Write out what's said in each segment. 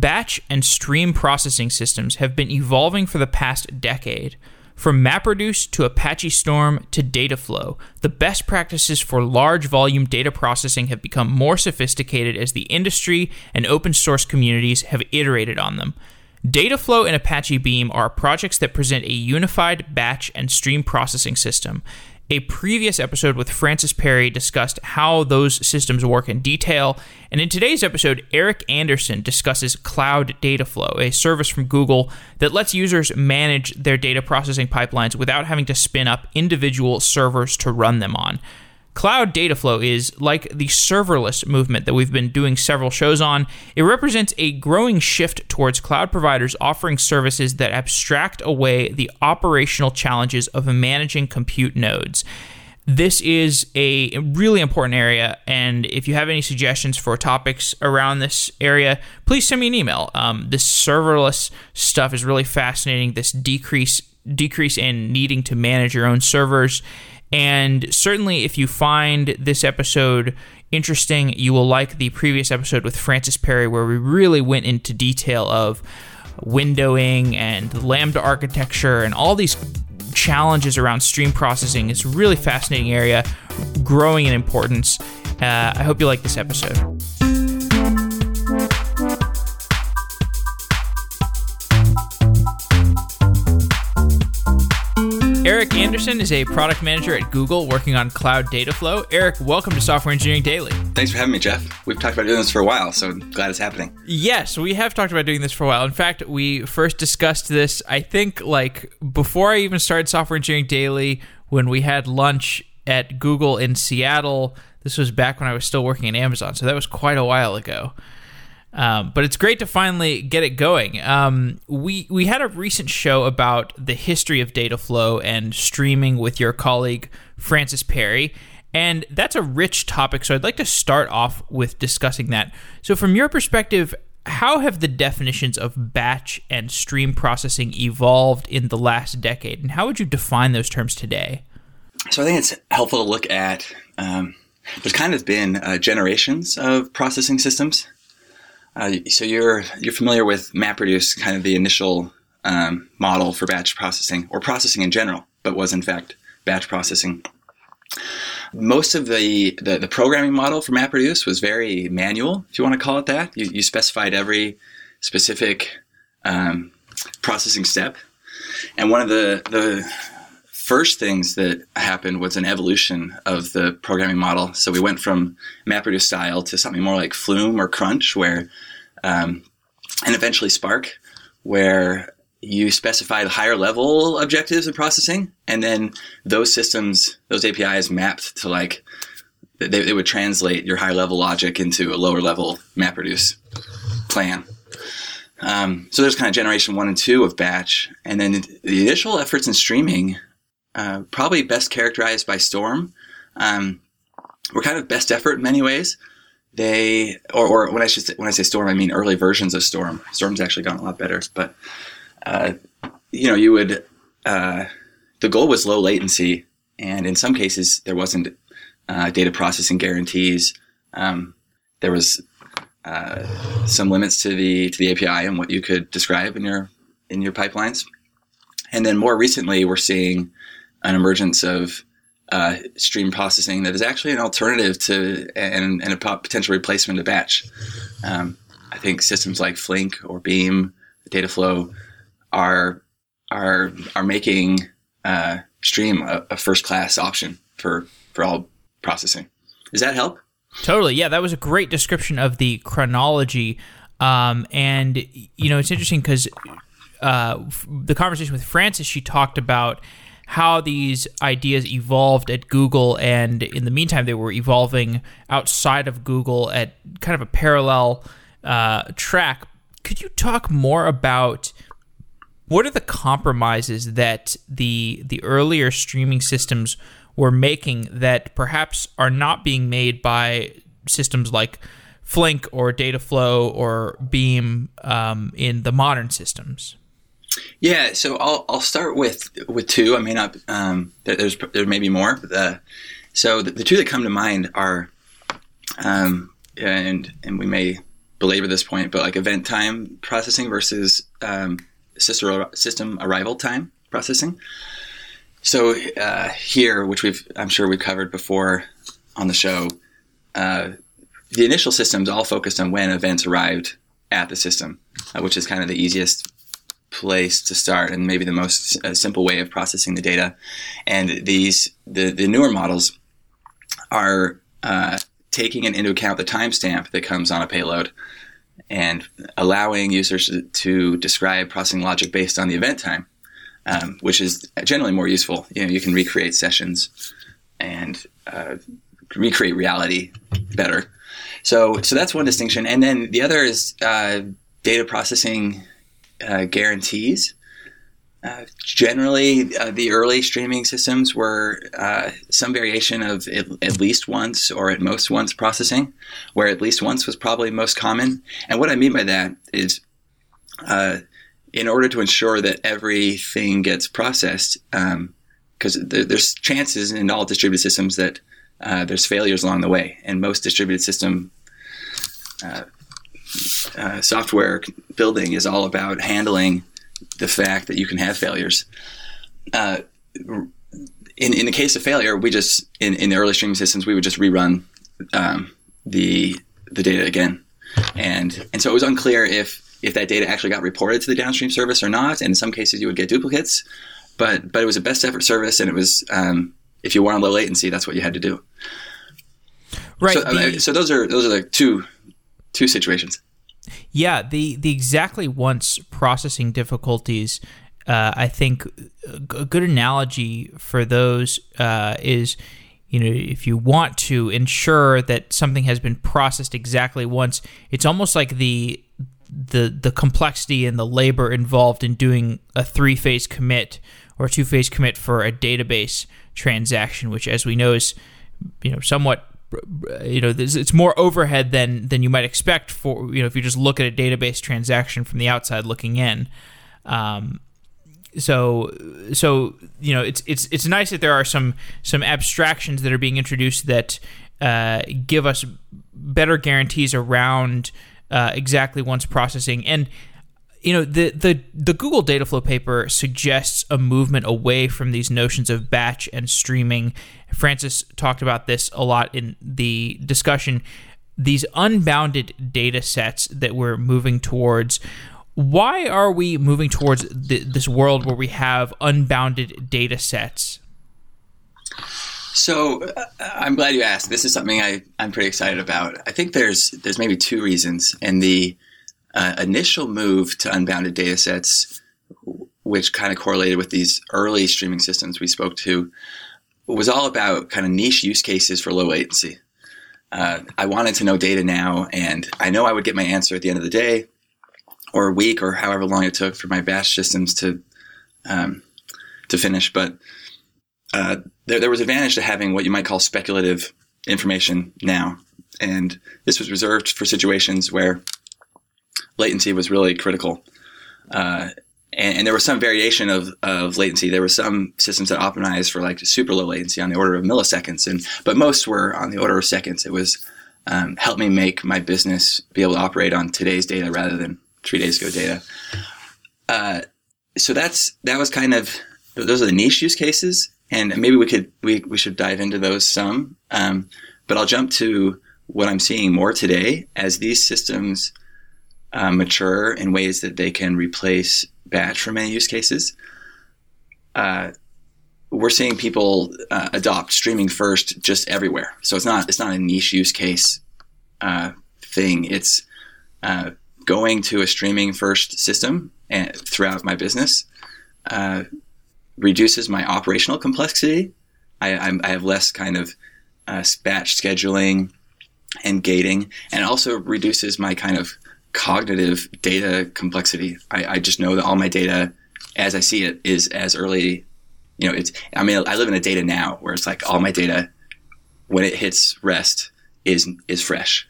Batch and stream processing systems have been evolving for the past decade. From MapReduce to Apache Storm to Dataflow, the best practices for large volume data processing have become more sophisticated as the industry and open source communities have iterated on them. Dataflow and Apache Beam are projects that present a unified batch and stream processing system. A previous episode with Frances Perry discussed how those systems work in detail, and in today's episode, Eric Anderson discusses Cloud Dataflow, a service from Google that lets users manage their data processing pipelines without having to spin up individual servers to run them on. Cloud Dataflow is like the serverless movement that we've been doing several shows on. It represents a growing shift towards cloud providers offering services that abstract away the operational challenges of managing compute nodes. This is a really important area, and if you have any suggestions for topics around this area, please send me an email. Um, this serverless stuff is really fascinating. This decrease decrease in needing to manage your own servers and certainly, if you find this episode interesting, you will like the previous episode with Frances Perry, where we really went into detail of windowing and Lambda architecture and all these challenges around stream processing. It's a really fascinating area, growing in importance. Uh, I hope you like this episode. Eric Anderson is a product manager at Google working on Cloud Dataflow. Eric, welcome to Software Engineering Daily. Thanks for having me, Jeff. We've talked about doing this for a while, so glad it's happening. Yes, we have talked about doing this for a while. In fact, we first discussed this, I think, like before I even started Software Engineering Daily, when we had lunch at Google in Seattle. This was back when I was still working at Amazon, so that was quite a while ago. Um, but it's great to finally get it going. Um, we we had a recent show about the history of data flow and streaming with your colleague Frances Perry, and that's a rich topic. So I'd like to start off with discussing that. So from your perspective, how have the definitions of batch and stream processing evolved in the last decade, and how would you define those terms today? So I think it's helpful to look at. Um, there's kind of been uh, generations of processing systems. Uh, so you're you're familiar with MapReduce, kind of the initial um, model for batch processing or processing in general, but was in fact batch processing. Most of the, the, the programming model for MapReduce was very manual, if you want to call it that. You, you specified every specific um, processing step, and one of the the first things that happened was an evolution of the programming model. So we went from MapReduce style to something more like Flume or Crunch, where, um, and eventually Spark, where you specify the higher level objectives of processing, and then those systems, those APIs mapped to like, they, they would translate your higher level logic into a lower level MapReduce plan. Um, so there's kind of generation one and two of batch, and then the initial efforts in streaming uh, probably best characterized by Storm. Um, were kind of best effort in many ways. They, or, or when I should say, when I say Storm, I mean early versions of Storm. Storm's actually gotten a lot better, but uh, you know, you would. Uh, the goal was low latency, and in some cases there wasn't uh, data processing guarantees. Um, there was uh, some limits to the to the API and what you could describe in your in your pipelines. And then more recently, we're seeing an emergence of uh, stream processing that is actually an alternative to and, and a potential replacement of batch. Um, I think systems like Flink or Beam, Dataflow, are are are making uh, stream a, a first class option for for all processing. Does that help? Totally. Yeah, that was a great description of the chronology. Um, and you know, it's interesting because uh, the conversation with Frances, she talked about how these ideas evolved at Google, and in the meantime, they were evolving outside of Google at kind of a parallel uh, track. Could you talk more about what are the compromises that the the earlier streaming systems were making that perhaps are not being made by systems like Flink or Dataflow or Beam um, in the modern systems? Yeah, so I'll I'll start with with two. I may not. Um, there's there may be more. But the, so the, the, two that come to mind are, um, and and we may belabor this point, but like event time processing versus um, system arrival time processing. So uh, here, which we've I'm sure we've covered before on the show, uh, the initial systems all focused on when events arrived at the system, uh, which is kind of the easiest place to start and maybe the most uh, simple way of processing the data. And these the the newer models are uh, taking into account the timestamp that comes on a payload and allowing users to, describe processing logic based on the event time, um, which is generally more useful. You know, you can recreate sessions and uh, recreate reality better. So, so that's one distinction, and then the other is uh, data processing uh, guarantees. Uh, generally, uh, the early streaming systems were uh, some variation of at, at, least once or at most once processing, where at least once was probably most common. And what I mean by that is, uh, in order to ensure that everything gets processed, because um, there, there's chances in all distributed systems that uh, there's failures along the way, and most distributed system software building is all about handling the fact that you can have failures. Uh, in, in the case of failure, we just in, in the early streaming systems we would just rerun um, the the data again, and and so it was unclear if if that data actually got reported to the downstream service or not. And in some cases, you would get duplicates, but but it was a best effort service, and it was um, if you wanted low latency, that's what you had to do. Right. So, the, so those are those are the two two situations. Yeah, the the exactly once processing difficulties. Uh, I think a good analogy for those uh, is, you know, if you want to ensure that something has been processed exactly once, it's almost like the the the complexity and the labor involved in doing a three phase commit or two phase commit for a database transaction, which, as we know, is you know somewhat you know it's more overhead than than you might expect for you know if you just look at a database transaction from the outside looking in. Um, so so you know it's it's it's nice that there are some some abstractions that are being introduced that uh, give us better guarantees around uh, exactly once processing. And you know the the the Google Dataflow paper suggests a movement away from these notions of batch and streaming. Frances talked about this a lot in the discussion. These unbounded data sets that we're moving towards. Why are we moving towards th- this world where we have unbounded data sets? So uh, I'm glad you asked. This is something I, I'm pretty excited about. I think there's there's maybe two reasons, and the uh, initial move to unbounded data sets, which kind of correlated with these early streaming systems we spoke to, was all about kind of niche use cases for low latency. Uh, I wanted to know data now, and I know I would get my answer at the end of the day, or a week, or however long it took for my batch systems to um, to finish. But uh, there, there was advantage to having what you might call speculative information now, and this was reserved for situations where latency was really critical. Uh, and, and, there was some variation of, of latency. There were some systems that optimized for like super low latency on the order of milliseconds, and but most were on the order of seconds. It was um, help me make my business be able to operate on today's data rather than three days ago data. Uh, so that's that was kind of those are the niche use cases, and maybe we could we, we should dive into those some. Um, but I'll jump to what I'm seeing more today as these systems uh, mature in ways that they can replace batch for many use cases. Uh, we're seeing people uh, adopt streaming first just everywhere. So it's not it's not a niche use case uh, thing. It's uh, going to a streaming first system and throughout my business uh, reduces my operational complexity. I, I, have less kind of batch scheduling and gating, and also reduces my kind of cognitive data complexity. I, I, just know that all my data, as I see it, is as early. You know, it's. I mean, I live in a data now where it's like all my data, when it hits rest, is is fresh,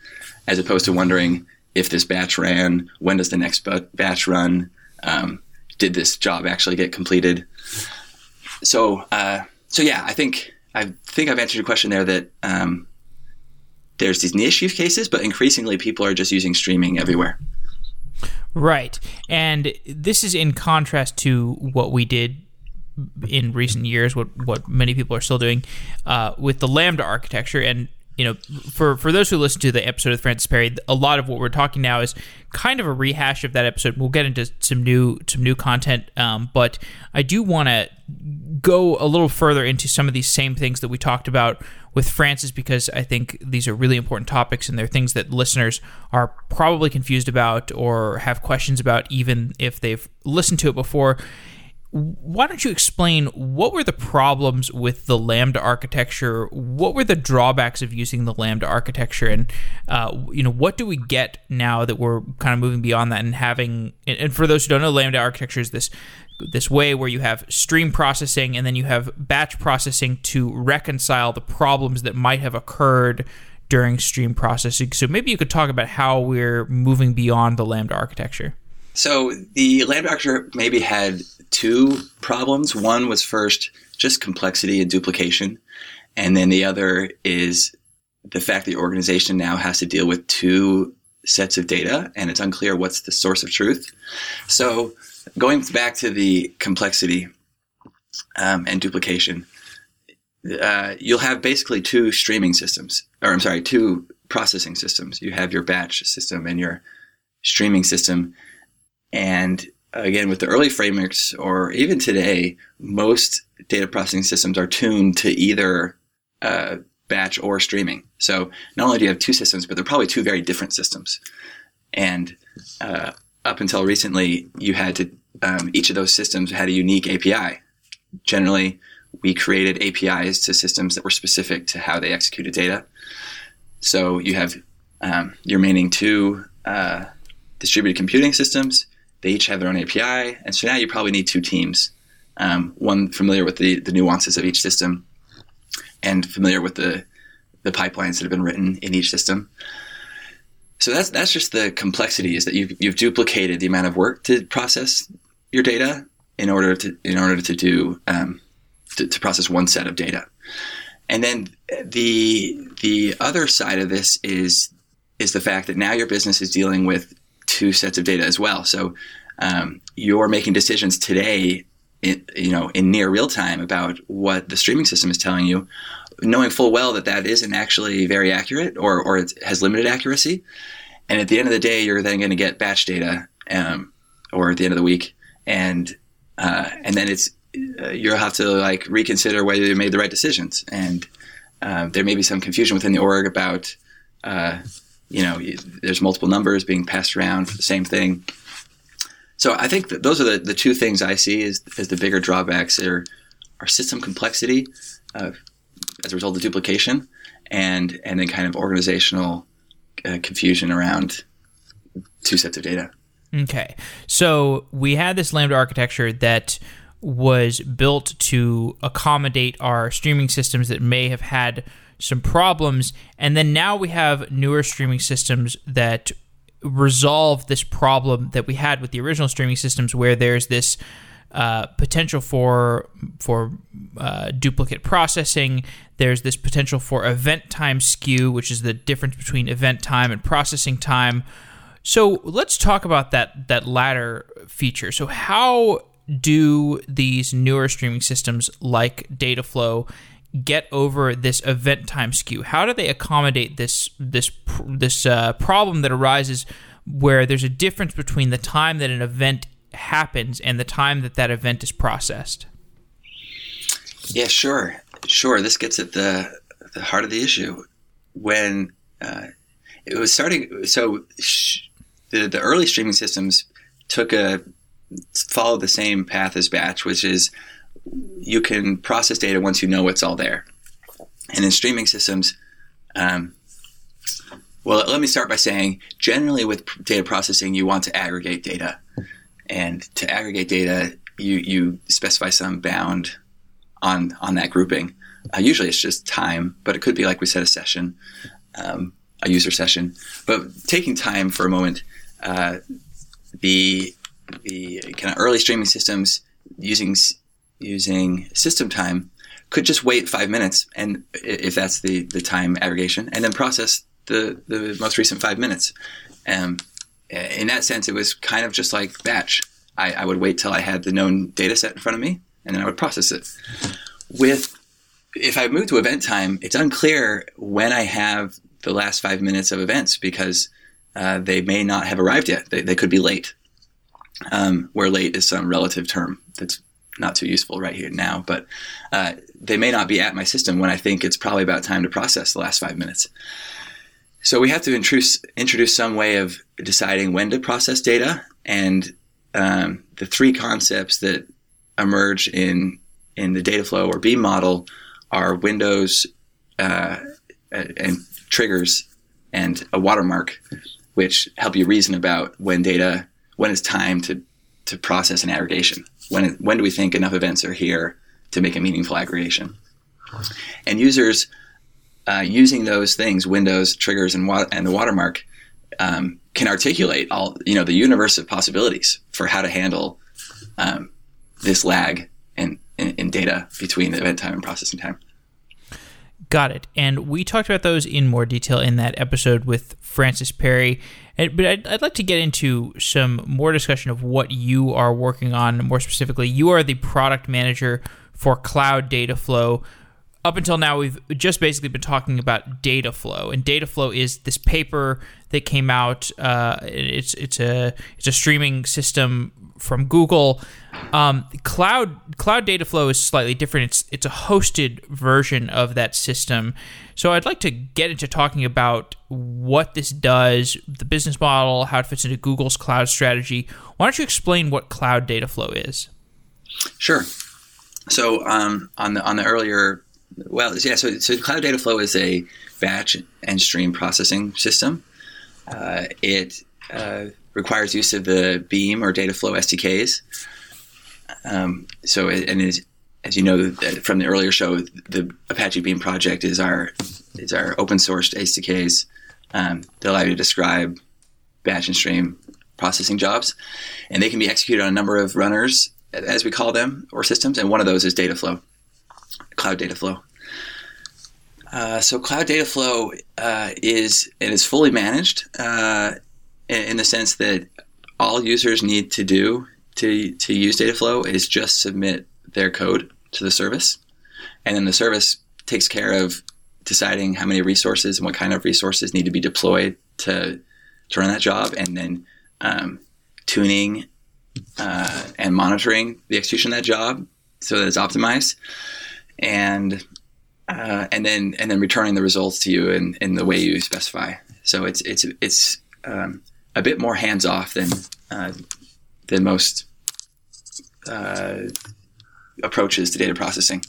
as opposed to wondering if this batch ran, when does the next batch run, um, did this job actually get completed? So, uh, so yeah, I think I think I've answered your question there. That um, there's these niche use cases, but increasingly people are just using streaming everywhere. Right. And this is in contrast to what we did in recent years, what, what many people are still doing uh, with the Lambda architecture. And you know, for for those who listen to the episode of Frances Perry, a lot of what we're talking now is kind of a rehash of that episode. We'll get into some new some new content, um, but I do want to go a little further into some of these same things that we talked about with Frances because I think these are really important topics and they're things that listeners are probably confused about or have questions about, even if they've listened to it before why don't you explain what were the problems with the Lambda architecture? What were the drawbacks of using the Lambda architecture, and uh, you know what do we get now that we're kind of moving beyond that and having? And for those who don't know, Lambda architecture is this this way where you have stream processing and then you have batch processing to reconcile the problems that might have occurred during stream processing. So maybe you could talk about how we're moving beyond the Lambda architecture. So the architecture maybe had two problems. One was first just complexity and duplication. And then the other is the fact that the organization now has to deal with two sets of data and it's unclear what's the source of truth. So going back to the complexity um, and duplication, uh, you'll have basically two streaming systems, or I'm sorry, two processing systems. You have your batch system and your streaming system. And again, with the early frameworks, or even today, most data processing systems are tuned to either uh, batch or streaming. So not only do you have two systems, but they're probably two very different systems. And uh, up until recently, you had to um, each of those systems had a unique API. Generally, we created APIs to systems that were specific to how they executed data. So you have um, your remaining two uh, distributed computing systems they each have their own API, and so now you probably need two teams. Um, one familiar with the, the nuances of each system, and familiar with the the pipelines that have been written in each system. So that's that's just the complexity is that you've you've duplicated the amount of work to process your data in order to in order to do um, to, to process one set of data, and then the the other side of this is is the fact that now your business is dealing with two sets of data as well. So um, you're making decisions today, in, you know, in near real time about what the streaming system is telling you, knowing full well that that isn't actually very accurate or or it has limited accuracy. And at the end of the day, you're then going to get batch data, um, or at the end of the week, and uh, and then it's uh, you'll have to like reconsider whether you made the right decisions. And uh, there may be some confusion within the org about uh, you know, there's multiple numbers being passed around for the same thing. So I think those are the, the two things I see as, as the bigger drawbacks are, are system complexity uh, as a result of duplication and, and then kind of organizational uh, confusion around two sets of data. Okay. So we had this Lambda architecture that was built to accommodate our streaming systems that may have had some problems. And then now we have newer streaming systems that resolve this problem that we had with the original streaming systems, where there's this uh, potential for for uh, duplicate processing. There's this potential for event time skew, which is the difference between event time and processing time. So let's talk about that that latter feature. So how do these newer streaming systems like Dataflow get over this event time skew? How do they accommodate this this this uh, problem that arises where there's a difference between the time that an event happens and the time that that event is processed? Yeah, sure, sure. This gets at the the heart of the issue. When uh, it was starting, so sh- the the early streaming systems took a followed the same path as batch, which is you can process data once you know it's all there. And in streaming systems, um, well, let me start by saying generally with data processing, you want to aggregate data. And to aggregate data, you, you specify some bound on, on that grouping. Uh, usually it's just time, but it could be like we said, a session, um, a user session. But taking time for a moment, uh, the, the kind of early streaming systems using using system time could just wait five minutes, and if that's the the time aggregation, and then process the the most recent five minutes. Um, in that sense, it was kind of just like batch. I, I would wait till I had the known data set in front of me, and then I would process it. With if I move to event time, it's unclear when I have the last five minutes of events because uh, they may not have arrived yet. They, they could be late, um, where late is some relative term that's not too useful right here now. But uh, they may not be at my system when I think it's probably about time to process the last five minutes. So we have to introduce introduce some way of deciding when to process data, and um, the three concepts that emerge in in the data flow or beam model are windows uh, and triggers and a watermark, which help you reason about when data when it's time to to process an aggregation. When when do we think enough events are here to make a meaningful aggregation? And users uh, using those things, windows, triggers, and, wa- and the watermark, um, can articulate all you know the universe of possibilities for how to handle um, this lag in, in, in data between event time and processing time. Got it. And we talked about those in more detail in that episode with Frances Perry. And, but I'd, I'd, like to get into some more discussion of what you are working on. More specifically, you are the product manager for Cloud Data Flow, up until now, we've just basically been talking about data flow, and data flow is this paper that came out. Uh, it's it's a it's a streaming system from Google. Um, cloud cloud data flow is slightly different. It's it's a hosted version of that system. So I'd like to get into talking about what this does, the business model, how it fits into Google's cloud strategy. Why don't you explain what cloud data flow is? Sure. So um, on the on the earlier well, yeah. So, so Cloud Data Flow is a batch and stream processing system. Uh, it uh, requires use of the Beam or Data Flow SDKs. Um, so, and as, you know from the earlier show, the Apache Beam project is our is our open sourced SDKs um, that allow you to describe batch and stream processing jobs, and they can be executed on a number of runners, as we call them, or systems. And one of those is Dataflow. Cloud Data Flow. Uh, so Cloud Data Flow uh, is it is fully managed uh, in, the sense that all users need to do to to use Dataflow is just submit their code to the service, and then the service takes care of deciding how many resources and what kind of resources need to be deployed to to run that job, and then um, tuning uh, and monitoring the execution of that job so that it's optimized and uh, and then and then returning the results to you in, in the way you specify. So it's it's it's um, a bit more hands off than uh, than most uh, approaches to data processing.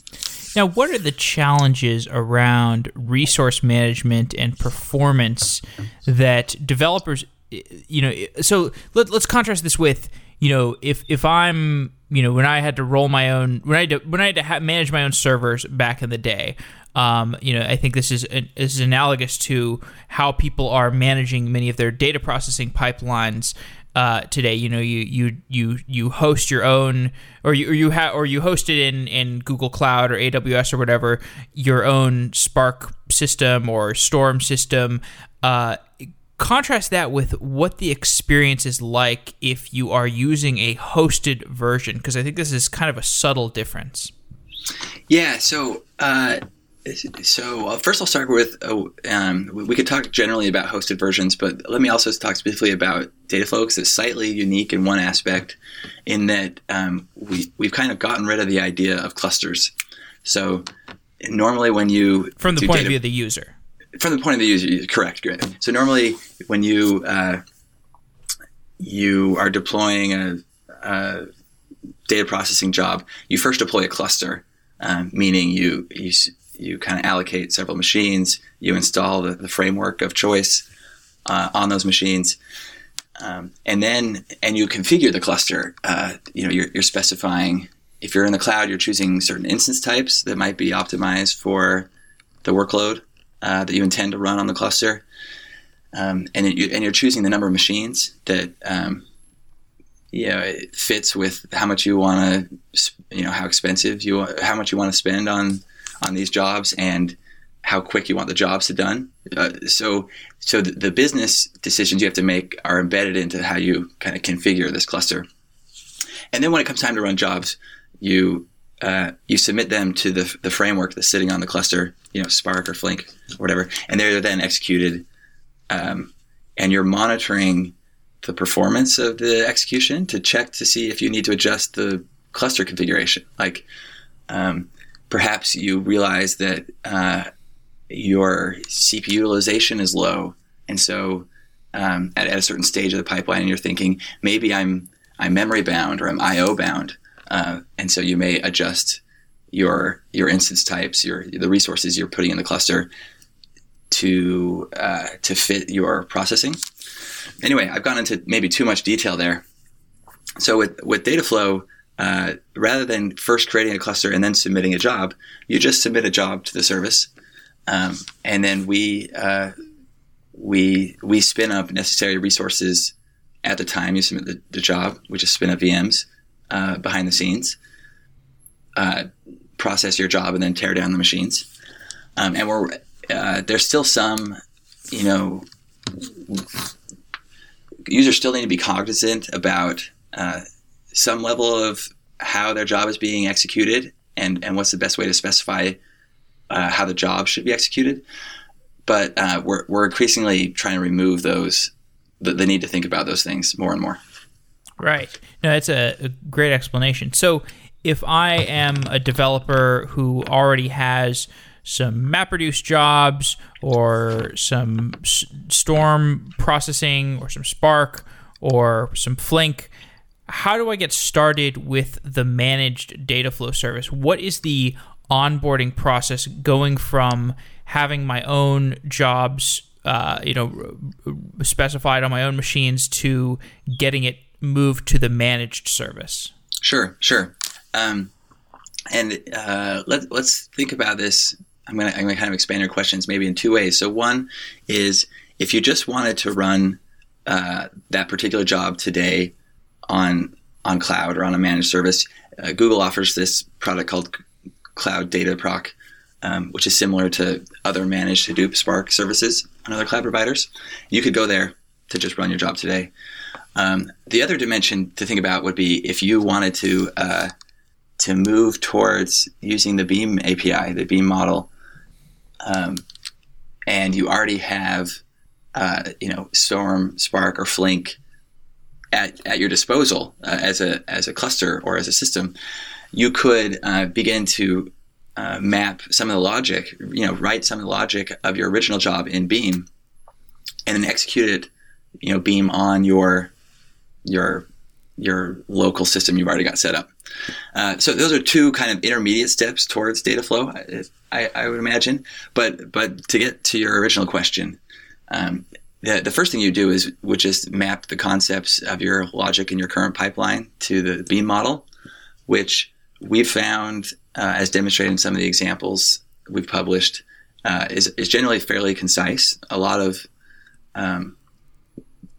Now, what are the challenges around resource management and performance that developers, you know, so let, us contrast this with, you know, if if I'm you know when I had to roll my own when I had to, when I had to ha- manage my own servers back in the day. Um, you know, I think this is this is analogous to how people are managing many of their data processing pipelines uh, today. You know, you you you you host your own, or you or you have or you host it in in Google Cloud or AWS or whatever your own Spark system or Storm system. Uh, contrast that with what the experience is like if you are using a hosted version because i think this is kind of a subtle difference. Yeah so uh, so uh, first i'll start with uh, um, we could talk generally about hosted versions but let me also talk specifically about dataflow because it's slightly unique in one aspect in that um, we, we've kind of gotten rid of the idea of clusters. So normally when you from the point data- of view of the user from the point of the user, correct. Great. So normally, when you uh, you are deploying a, a, data processing job, you first deploy a cluster, um, meaning you you you kind of allocate several machines, you install the, the framework of choice uh, on those machines, um, and then and you configure the cluster. Uh, you know, you're, you're specifying if you're in the cloud, you're choosing certain instance types that might be optimized for the workload uh, that you intend to run on the cluster, um, and, it, and you're choosing the number of machines that um, you know it fits with how much you want to, you know, how expensive you how much you want to spend on on these jobs and how quick you want the jobs to done. Uh, so, so the, the, business decisions you have to make are embedded into how you kind of configure this cluster. And then when it comes time to run jobs, you uh, you submit them to the, the framework that's sitting on the cluster, you know, Spark or Flink or whatever, and they're then executed. Um, and you're monitoring the performance of the execution to check to see if you need to adjust the cluster configuration. Like um, perhaps you realize that uh, your CPU utilization is low, and so um, at, at, a certain stage of the pipeline, you're thinking maybe I'm I'm memory bound or I'm I/O bound, uh, and so you may adjust your your instance types, your the resources you're putting in the cluster to uh, to fit your processing. Anyway, I've gone into maybe too much detail there. So with with Dataflow, uh, rather than first creating a cluster and then submitting a job, you just submit a job to the service, um, and then we uh, we we spin up necessary resources at the time you submit the, the job. We just spin up VMs uh, behind the scenes, uh, process your job, and then tear down the machines. Um, and we're uh, there's still some, you know, users still need to be cognizant about uh, some level of how their job is being executed and, and what's the best way to specify uh, how the job should be executed. But uh, we're, we're increasingly trying to remove those, the, the, need to think about those things more and more. Right. No, that's a, a great explanation. So if I am a developer who already has some MapReduce jobs or some S- Storm processing or some Spark or some Flink, how do I get started with the managed data flow service? What is the onboarding process going from having my own jobs, uh, you know, specified on my own machines to getting it moved to the managed service? Sure, sure. Um, and uh, let, let's think about this. I'm going to kind of expand your questions maybe in two ways. So, one is if you just wanted to run uh, that particular job today on on cloud or on a managed service. Uh, Google offers this product called Cloud Data Proc, um, which is similar to other managed Hadoop Spark services on other cloud providers. You could go there to just run your job today. Um, the other dimension to think about would be if you wanted to uh, to move towards using the Beam API, the Beam model, um, and you already have uh, you know Storm, Spark, or Flink at, at your disposal uh, as a as a cluster or as a system, you could uh, begin to uh, map some of the logic, you know, write some of the logic of your original job in Beam, and then execute it, you know, Beam on your your your local system you've already got set up. Uh, so those are two kind of intermediate steps towards data flow, I, I, would imagine. But but to get to your original question, um, the, the first thing you do is would just map the concepts of your logic in your current pipeline to the Beam model, which we've found, uh, as demonstrated in some of the examples we've published, uh, is, is generally fairly concise. A lot of um,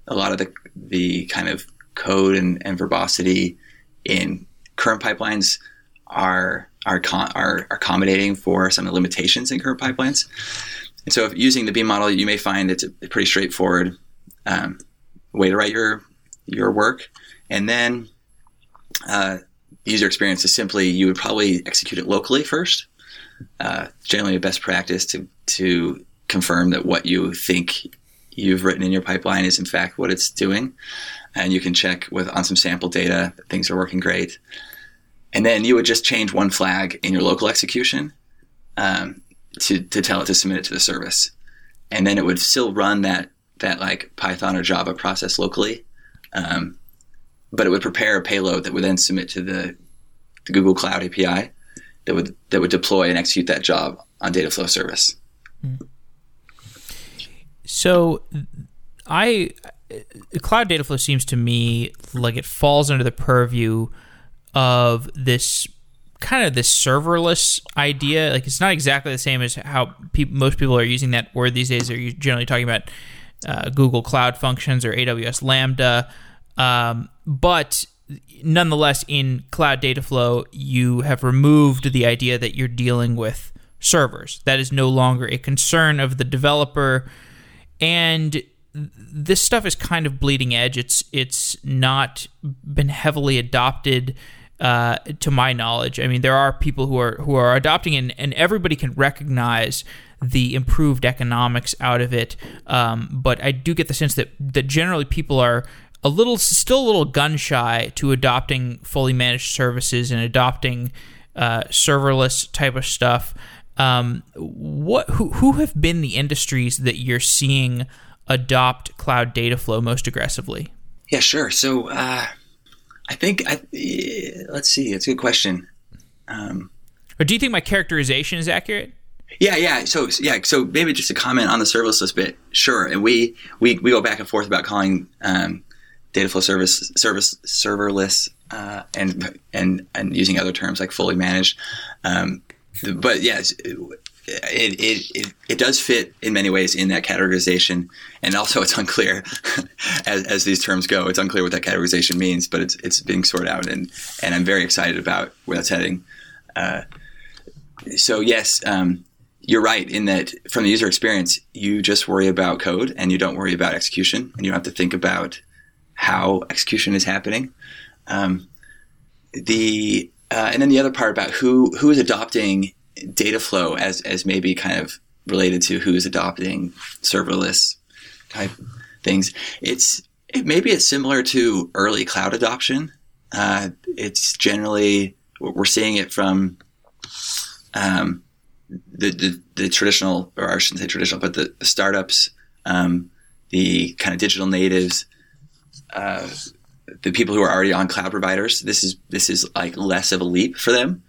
a lot of the the kind of code and, and verbosity in current pipelines are are, are accommodating for some of the limitations in current pipelines. And so, using the Beam model, you may find it's a pretty straightforward um, way to write your your work. And then, uh, user experience is simply you would probably execute it locally first. Uh, generally, a best practice to to confirm that what you think you've written in your pipeline is in fact what it's doing, and you can check with on some sample data that things are working great. And then you would just change one flag in your local execution, um, to, to tell it to submit it to the service. And then it would still run that, that like Python or Java process locally. Um, but it would prepare a payload that would then submit to the, the Google Cloud API that would, that would deploy and execute that job on Dataflow service. So I, Cloud Dataflow seems to me like it falls under the purview of this kind of this serverless idea. Like it's not exactly the same as how pe- most people are using that word these days. They're generally talking about uh, Google Cloud Functions or AWS Lambda, um, but nonetheless, in Cloud Data Flow, you have removed the idea that you're dealing with servers. That is no longer a concern of the developer, and this stuff is kind of bleeding edge. It's it's not been heavily adopted. Uh, to my knowledge, I mean, there are people who are who are adopting, it and, and everybody can recognize the improved economics out of it. Um, but I do get the sense that that generally people are a little still a little gun shy to adopting fully managed services and adopting uh, serverless type of stuff. Um, what who who have been the industries that you're seeing adopt cloud data flow most aggressively? Yeah, sure. So uh, I think I, let's see. It's a good question. Um, or do you think my characterization is accurate? Yeah, yeah. So yeah, so maybe just a comment on the serverless bit. Sure, and we we, we go back and forth about calling um, Dataflow service service serverless uh, and and and using other terms like fully managed. Um, but yes, it, it, it, it does fit in many ways in that categorization, and also it's unclear as, as these terms go. It's unclear what that categorization means, but it's it's being sorted out, and and I'm very excited about where that's heading. Uh, so yes, um, you're right in that from the user experience, you just worry about code and you don't worry about execution, and you don't have to think about how execution is happening. Um, the uh, and then the other part about who who is adopting data flow as as maybe kind of related to who's adopting serverless type things. It's it, maybe it's similar to early cloud adoption. Uh, it's generally we're seeing it from um, the, the, the traditional, or I shouldn't say traditional, but the, the startups, um, the kind of digital natives uh, the people who are already on cloud providers. This is this is like less of a leap for them.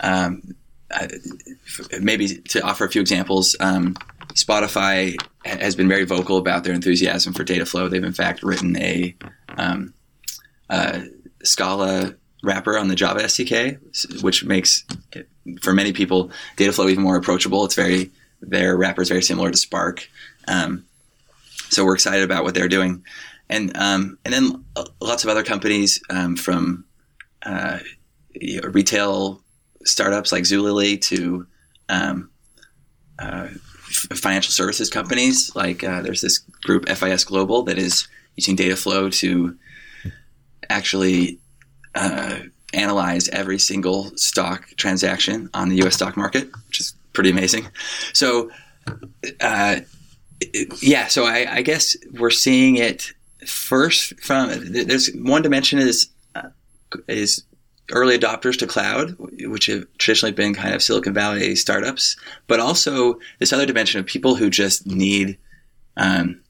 Um, maybe to offer a few examples, um, Spotify has been very vocal about their enthusiasm for Dataflow. They've in fact written a, um, a Scala wrapper on the Java SDK, which makes for many people Dataflow even more approachable. It's very their wrapper is very similar to Spark. Um, so we're excited about what they're doing and um, and then lots of other companies um, from uh, you know, retail startups like Zulily to um, uh, financial services companies. Like uh, there's this group FIS Global that is using data flow to actually uh, analyze every single stock transaction on the U.S. stock market, which is pretty amazing. So. Uh, yeah, so I, I guess we're seeing it first from there's one dimension is uh, is early adopters to cloud, which have traditionally been kind of Silicon Valley startups, but also this other dimension of people who just need um,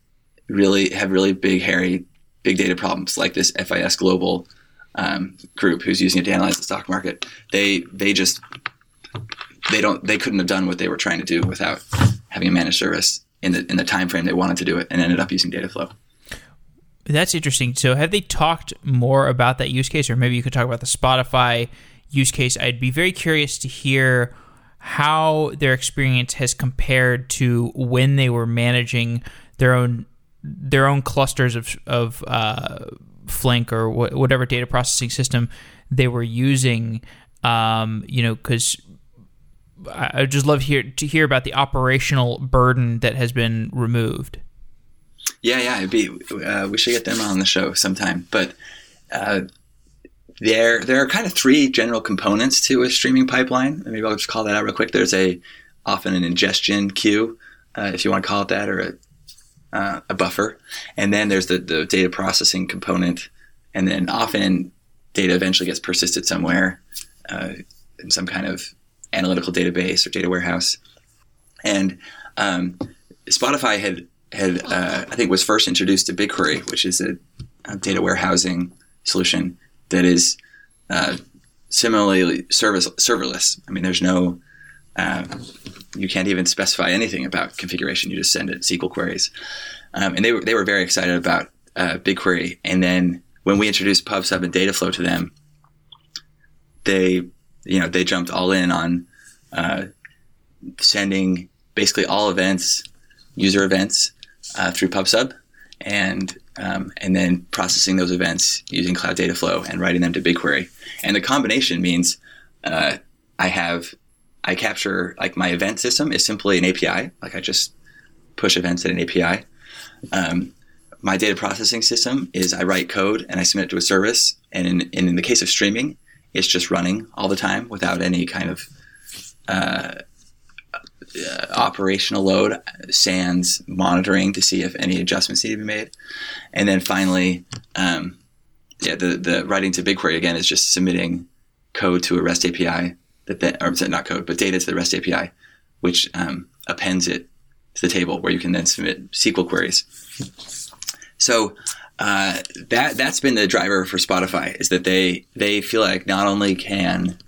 really have really big, hairy, big data problems, like this FIS Global um, group who's using it to analyze the stock market. They they just they don't they couldn't have done what they were trying to do without having a managed service in the in the time frame they wanted to do it, and ended up using Dataflow. That's interesting. So, have they talked more about that use case, or maybe you could talk about the Spotify use case? I'd be very curious to hear how their experience has compared to when they were managing their own their own clusters of of uh, Flink or wh- whatever data processing system they were using. Um, you know, because I just love hear to hear about the operational burden that has been removed. Yeah, yeah, it'd be. Uh, we should get them on the show sometime. But uh, there, there are kind of three general components to a streaming pipeline. Maybe I'll just call that out real quick. There's a often an ingestion queue, uh, if you want to call it that, or a, uh, a buffer, and then there's the, the data processing component, and then often data eventually gets persisted somewhere uh, in some kind of analytical database or data warehouse. And um, Spotify had had uh, I think was first introduced to BigQuery, which is a, a data warehousing solution that is uh, similarly service serverless. I mean, there's no uh, you can't even specify anything about configuration. You just send it SQL queries, um, and they were they were very excited about uh, BigQuery. And then when we introduced PubSub and Dataflow to them, they you know they jumped all in on uh, sending basically all events, user events uh, through PubSub, and um, and then processing those events using Cloud Data Flow and writing them to BigQuery. And the combination means uh, I have I capture like my event system is simply an API. Like I just push events at an API. Um, my data processing system is I write code and I submit it to a service. And in, and in the case of streaming, it's just running all the time without any kind of uh, uh, operational load, sans monitoring to see if any adjustments need to be made. And then finally, um, yeah, the, the writing to BigQuery again is just submitting code to a REST API that then, or not code, but data to the REST API, which um, appends it to the table where you can then submit SQL queries. So uh, that that's been the driver for Spotify is that they they feel like not only can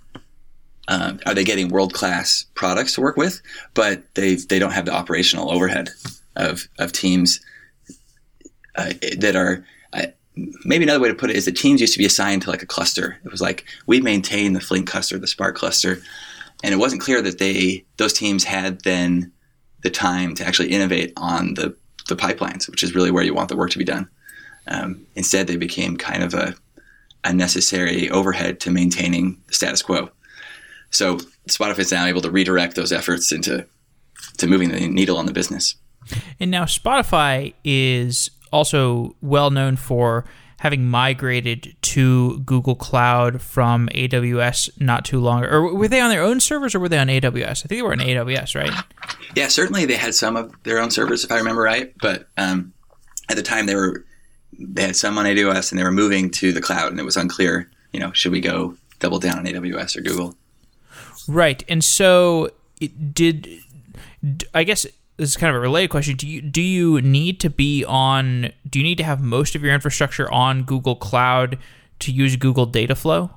um, are they getting world class products to work with, but they they don't have the operational overhead of of teams uh, that are. Uh, maybe another way to put it is that teams used to be assigned to like a cluster. It was like we maintain the Flink cluster, the Spark cluster, and it wasn't clear that they those teams had then the time to actually innovate on the the pipelines, which is really where you want the work to be done. Um, instead, they became kind of a, a necessary overhead to maintaining the status quo. So Spotify is now able to redirect those efforts into to moving the needle on the business. And now Spotify is also well known for having migrated to Google Cloud from AWS not too long or were they on their own servers or were they on AWS? I think they were on AWS, right? Yeah, certainly they had some of their own servers if I remember right, but um, at the time they were they had some on AWS and they were moving to the cloud and it was unclear, you know, should we go double down on AWS or Google? Right. And so it did I guess this is kind of a related question. Do you do you need to be on do you need to have most of your infrastructure on Google Cloud to use Google Dataflow?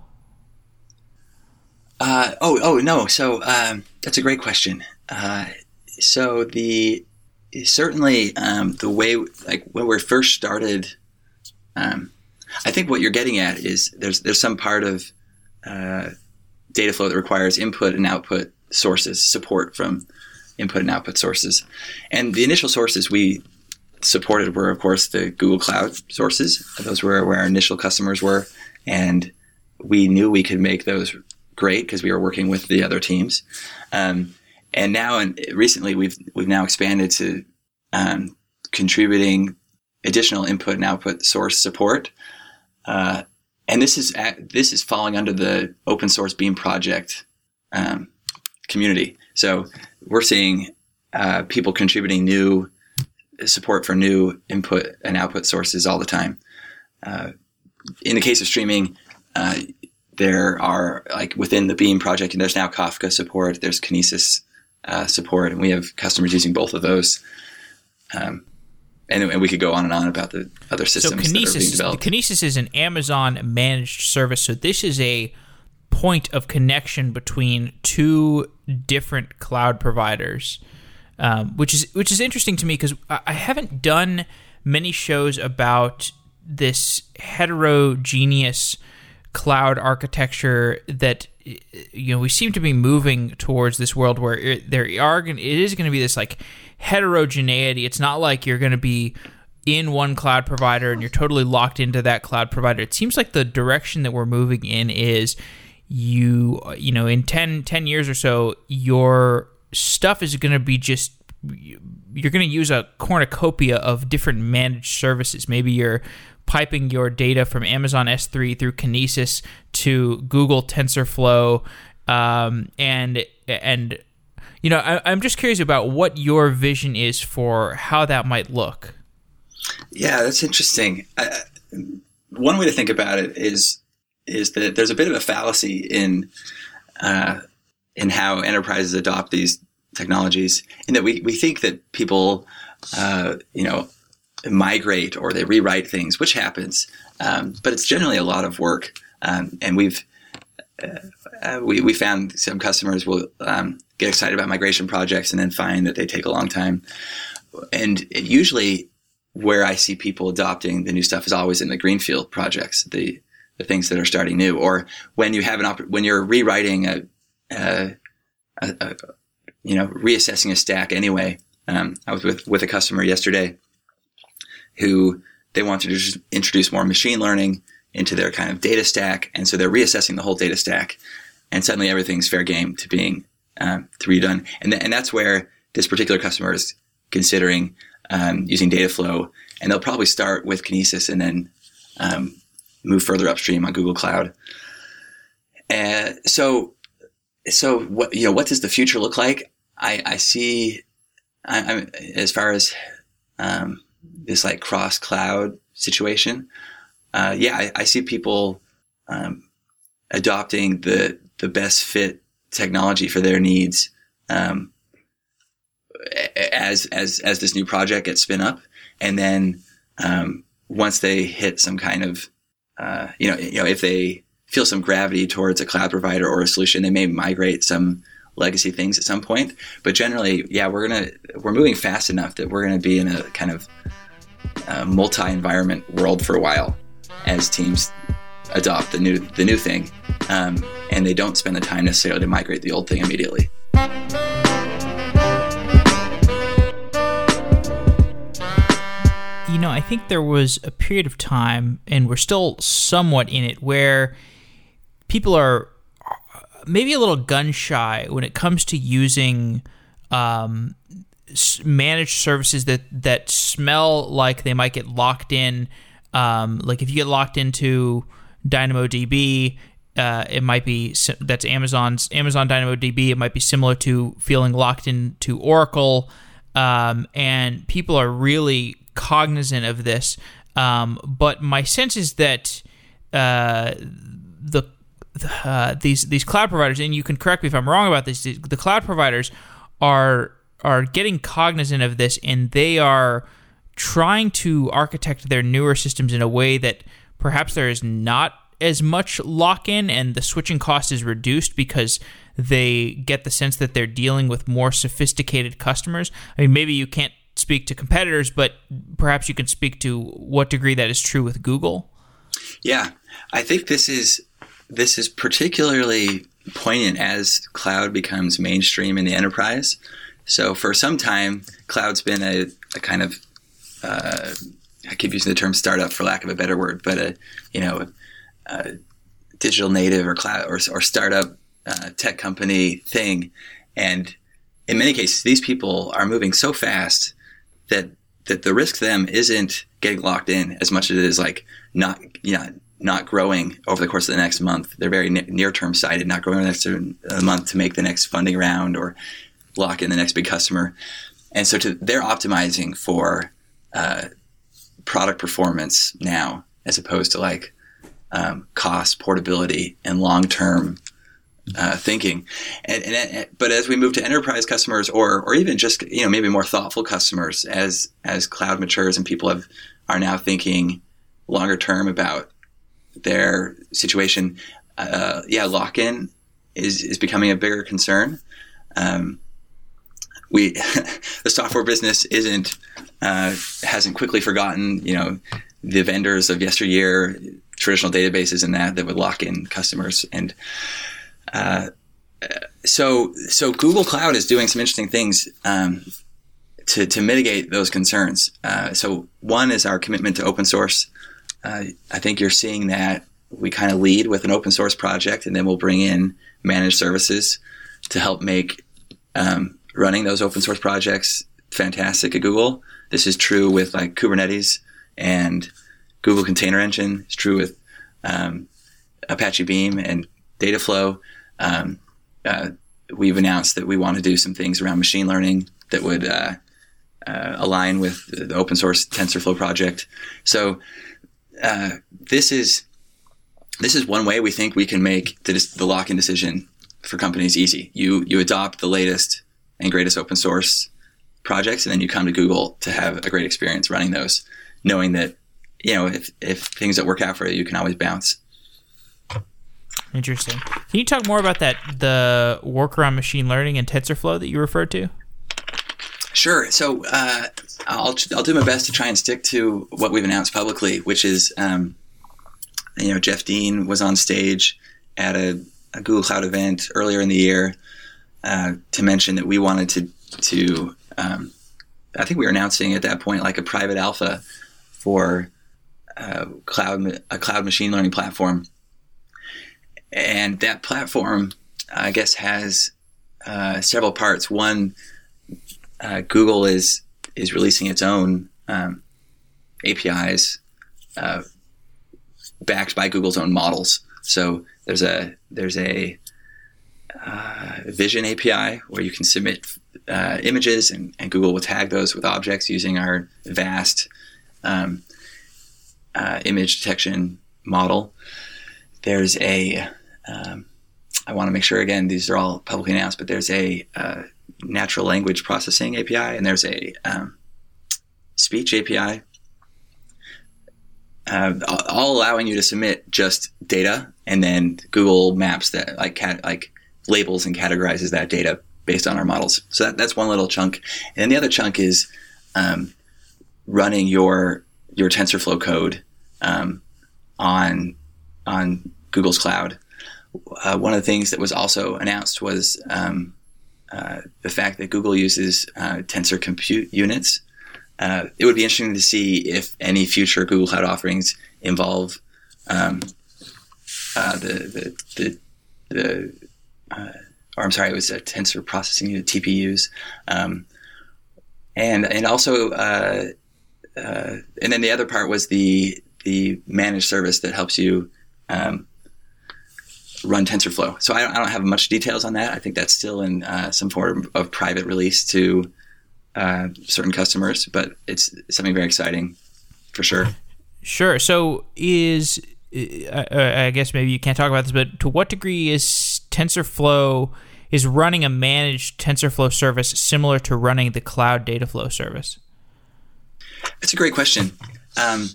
Uh, oh, oh no. So um, that's a great question. Uh, so the certainly um, the way like when we first started, um, I think what you're getting at is there's there's some part of uh, Dataflow that requires input and output sources, support from input and output sources. And the initial sources we supported were, of course, the Google Cloud sources. Those were where our initial customers were. And we knew we could make those great because we were working with the other teams. Um, and now, and recently, we've we've now expanded to um, contributing additional input and output source support. Uh, and this is at, this is falling under the open source Beam project um, community. So we're seeing uh, people contributing new support for new input and output sources all the time. Uh, in the case of streaming, uh, there are like within the Beam project, and there's now Kafka support, there's Kinesis uh, support, and we have customers using both of those. Um, and, and, we could go on and on about the other systems so Kinesis, that are being developed. Kinesis is an Amazon managed service, so this is a point of connection between two different cloud providers, um, which is which is interesting to me because I haven't done many shows about this heterogeneous cloud architecture that you know we seem to be moving towards this world where it, there are it is going to be this like heterogeneity. It's not like you're going to be in one cloud provider and you're totally locked into that cloud provider. It seems like the direction that we're moving in is you you know in 10, 10 years or so your stuff is going to be just you're going to use a cornucopia of different managed services. Maybe you're piping your data from Amazon S3 through Kinesis to Google TensorFlow, um, and and you know I, I'm just curious about what your vision is for how that might look. Yeah, that's interesting. One way to think about it is is that there's a bit of a fallacy in uh, in how enterprises adopt these technologies, in that we, we think that people, uh, you know, migrate or they rewrite things, which happens, um, but it's generally a lot of work. Um, and we've uh, uh we, we found some customers will um, get excited about migration projects and then find that they take a long time. And usually, where I see people adopting the new stuff is always in the greenfield projects, the the things that are starting new, or when you have an op- when you're rewriting a, a, a, a, you know reassessing a stack anyway. Um, I was with with a customer yesterday who they wanted to just introduce more machine learning into their kind of data stack, and so they're reassessing the whole data stack, and suddenly everything's fair game to being um, to be done. And, th- and that's where this particular customer is considering um, using Dataflow. And they'll probably start with Kinesis and then um, move further upstream on Google Cloud. And so, so what you know, what does the future look like? I, I see, I, as far as um, this like cross cloud situation. Uh, yeah, I, I, see people um, adopting the the best fit technology for their needs um, as as as this new project gets spin up, and then um, once they hit some kind of uh, you know you know if they feel some gravity towards a cloud provider or a solution, they may migrate some legacy things at some point. But generally, yeah, we're gonna we're moving fast enough that we're gonna be in a kind of uh, multi-environment world for a while as teams adopt the new the new thing, um, and they don't spend the time necessarily to migrate the old thing immediately. You know, I think there was a period of time, and we're still somewhat in it, where people are maybe a little gun shy when it comes to using um, managed services that that smell like they might get locked in. Um, like if you get locked into DynamoDB, uh, it might be that's Amazon's Amazon DynamoDB. It might be similar to feeling locked into Oracle, um, and people are really cognizant of this. Um, but my sense is that uh, the uh, these these cloud providers, and you can correct me if I'm wrong about this. The cloud providers are are getting cognizant of this, and they are trying to architect their newer systems in a way that perhaps there is not as much lock in and the switching cost is reduced because they get the sense that they're dealing with more sophisticated customers. I mean, maybe you can't speak to competitors, but perhaps you can speak to what degree that is true with Google. Yeah, I think this is this is particularly poignant as cloud becomes mainstream in the enterprise. So for some time, cloud's been a, a kind of uh, I keep using the term startup for lack of a better word, but a you know a digital native or cloud or, or startup uh, tech company thing, and in many cases, these people are moving so fast that that the risk to them isn't getting locked in as much as it is like not you know not growing over the course of the next month. They're very near term sighted, not growing over the next uh, month to make the next funding round or lock in the next big customer. And so to, they're optimizing for uh, product performance now as opposed to like um, cost, portability, and long term uh, thinking. And, and, and, but as we move to enterprise customers, or or even just you know maybe more thoughtful customers, as as cloud matures and people have are now thinking longer term about their situation, uh, yeah, lock in is, is becoming a bigger concern. Um, we the software business isn't uh, hasn't quickly forgotten you know the vendors of yesteryear, traditional databases and that that would lock in customers and. Uh, so, so Google Cloud is doing some interesting things um, to, to mitigate those concerns. Uh, so, one is our commitment to open source uh, I think you're seeing that we kind of lead with an open source project, and then we'll bring in managed services to help make um, running those open source projects fantastic at Google. This is true with like Kubernetes and Google Container Engine. It's true with um, Apache Beam and Dataflow. Um, uh, we've announced that we want to do some things around machine learning that would uh, uh, align with the open source TensorFlow project. So uh, this is this is one way we think we can make the, the lock-in decision for companies easy. You you adopt the latest and greatest open source projects, and then you come to Google to have a great experience running those, knowing that you know if if things don't work out for you, you can always bounce. Interesting. Can you talk more about that the work around machine learning and TensorFlow that you referred to? Sure. So uh, I'll I'll do my best to try and stick to what we've announced publicly, which is um, you know Jeff Dean was on stage at a, a Google Cloud event earlier in the year uh, to mention that we wanted to to um, I think we were announcing at that point like a private alpha for uh, cloud a cloud machine learning platform, and that platform I guess has uh, several parts. One, uh, Google is is releasing its own um, APIs uh, backed by Google's own models. So there's a there's a uh, Vision API where you can submit uh, images, and, and, Google will tag those with objects using our vast um, uh, image detection model. There's a um, I want to make sure again these are all publicly announced, but there's a uh, natural language processing API and there's a um, speech API, uh, all allowing you to submit just data, and then Google maps that like like labels and categorizes that data based on our models. So that, that's one little chunk, and then the other chunk is um, running your your TensorFlow code um, on on Google's cloud. Uh, one of the things that was also announced was um, uh, the fact that Google uses uh, tensor compute units. Uh, it would be interesting to see if any future Google Cloud offerings involve um, uh, the the the, the or I'm sorry, it was a tensor processing unit TPUs, um, and and also and then the other part was the the managed service that helps you um, run TensorFlow. So I don't, I don't, have much details on that. I think that's still in uh, some form of private release to uh, certain customers, but it's something very exciting for sure. Sure. So is uh, I guess maybe you can't talk about this, but to what degree is TensorFlow is running a managed TensorFlow service similar to running the cloud Dataflow service? That's a great question. Um,